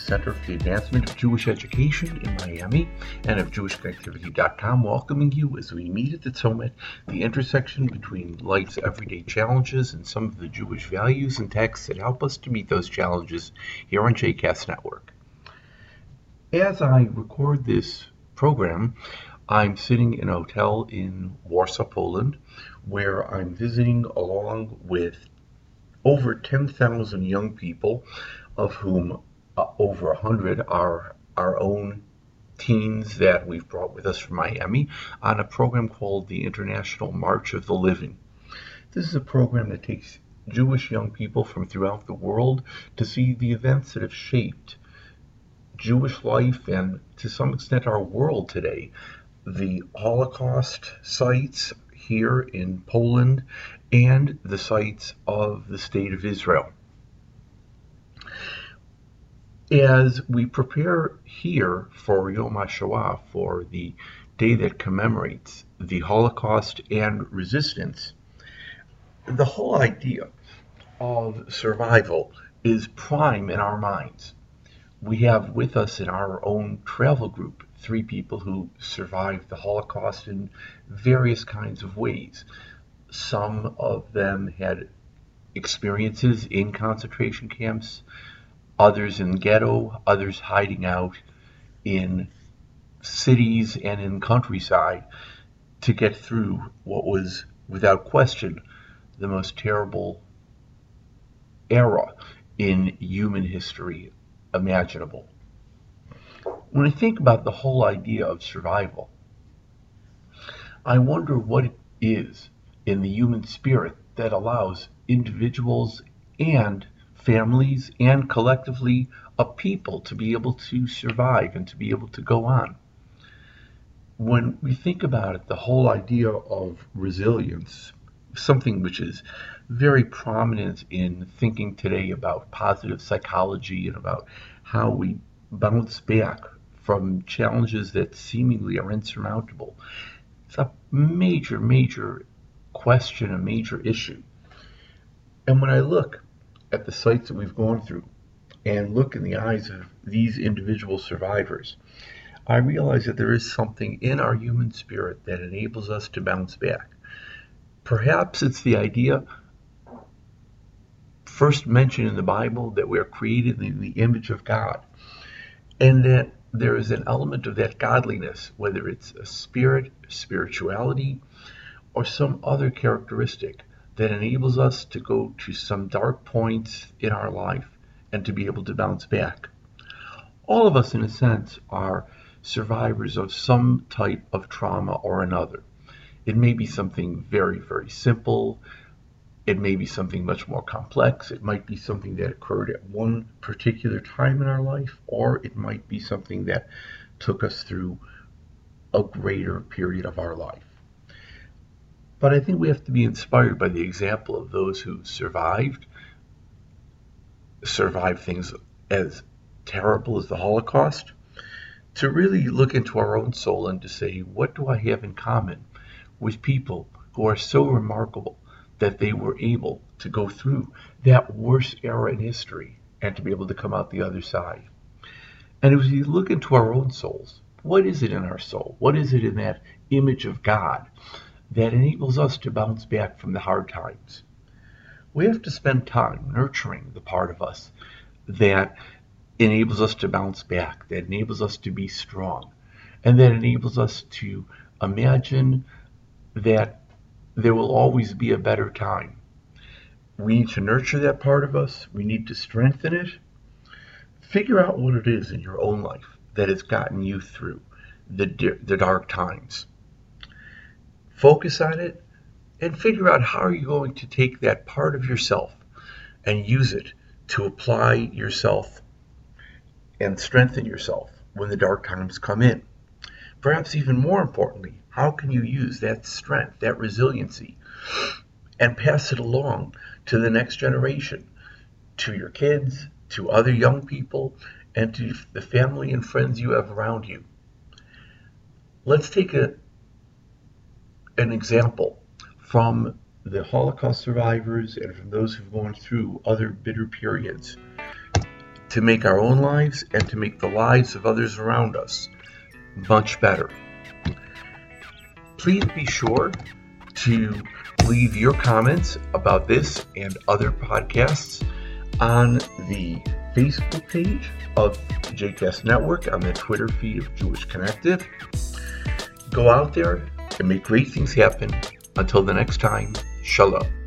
Center for the Advancement of Jewish Education in Miami and of JewishConnectivity.com, welcoming you as we meet at the Tzomet, the intersection between life's everyday challenges and some of the Jewish values and texts that help us to meet those challenges here on JCast Network. As I record this program, I'm sitting in a hotel in Warsaw, Poland, where I'm visiting along with over 10,000 young people, of whom uh, over 100 are our own teens that we've brought with us from Miami, on a program called the International March of the Living. This is a program that takes Jewish young people from throughout the world to see the events that have shaped Jewish life and to some extent our world today. The Holocaust sites here in Poland and the sites of the State of Israel. As we prepare here for Yom HaShoah, for the day that commemorates the Holocaust and resistance, the whole idea of survival is prime in our minds. We have with us in our own travel group three people who survived the Holocaust in various kinds of ways. Some of them had experiences in concentration camps, others in ghetto, others hiding out in cities and in countryside to get through what was, without question, the most terrible era in human history imaginable. When I think about the whole idea of survival, I wonder what it is in the human spirit that allows individuals and families and collectively a people to be able to survive and to be able to go on. When we think about it, the whole idea of resilience, something which is very prominent in thinking today about positive psychology and about how we bounce back from challenges that seemingly are insurmountable. It's a major, major question, a major issue. And when I look at the sites that we've gone through and look in the eyes of these individual survivors, I realize that there is something in our human spirit that enables us to bounce back. Perhaps it's the idea first mentioned in the Bible that we are created in the image of God, and that there is an element of that godliness, whether it's a spirit, spirituality, or some other characteristic that enables us to go to some dark points in our life and to be able to bounce back. All of us, in a sense, are survivors of some type of trauma or another. It may be something very, very simple. It may be something much more complex. It might be something that occurred at one particular time in our life, or it might be something that took us through a greater period of our life. But I think we have to be inspired by the example of those who survived, survived things as terrible as the Holocaust, to really look into our own soul and to say, what do I have in common with people who are so remarkable that they were able to go through that worst era in history and to be able to come out the other side? And as we look into our own souls, what is it in our soul? What is it in that image of God that enables us to bounce back from the hard times? We have to spend time nurturing the part of us that enables us to bounce back, that enables us to be strong, and that enables us to imagine that there will always be a better time. We need to nurture that part of us, we need to strengthen it. Figure out what it is in your own life that has gotten you through the, the dark times. Focus on it and figure out how are you going to take that part of yourself and use it to apply yourself and strengthen yourself when the dark times come in. perhaps even more importantly, how can you use that strength, that resiliency, and pass it along to the next generation, to your kids, to other young people, and to the family and friends you have around you? Let's take a, an example from the Holocaust survivors and from those who've gone through other bitter periods to make our own lives and to make the lives of others around us much better. Please be sure to leave your comments about this and other podcasts on the Facebook page of JCast Network, on the Twitter feed of Jewish Connective. Go out there and make great things happen. Until the next time, Shalom.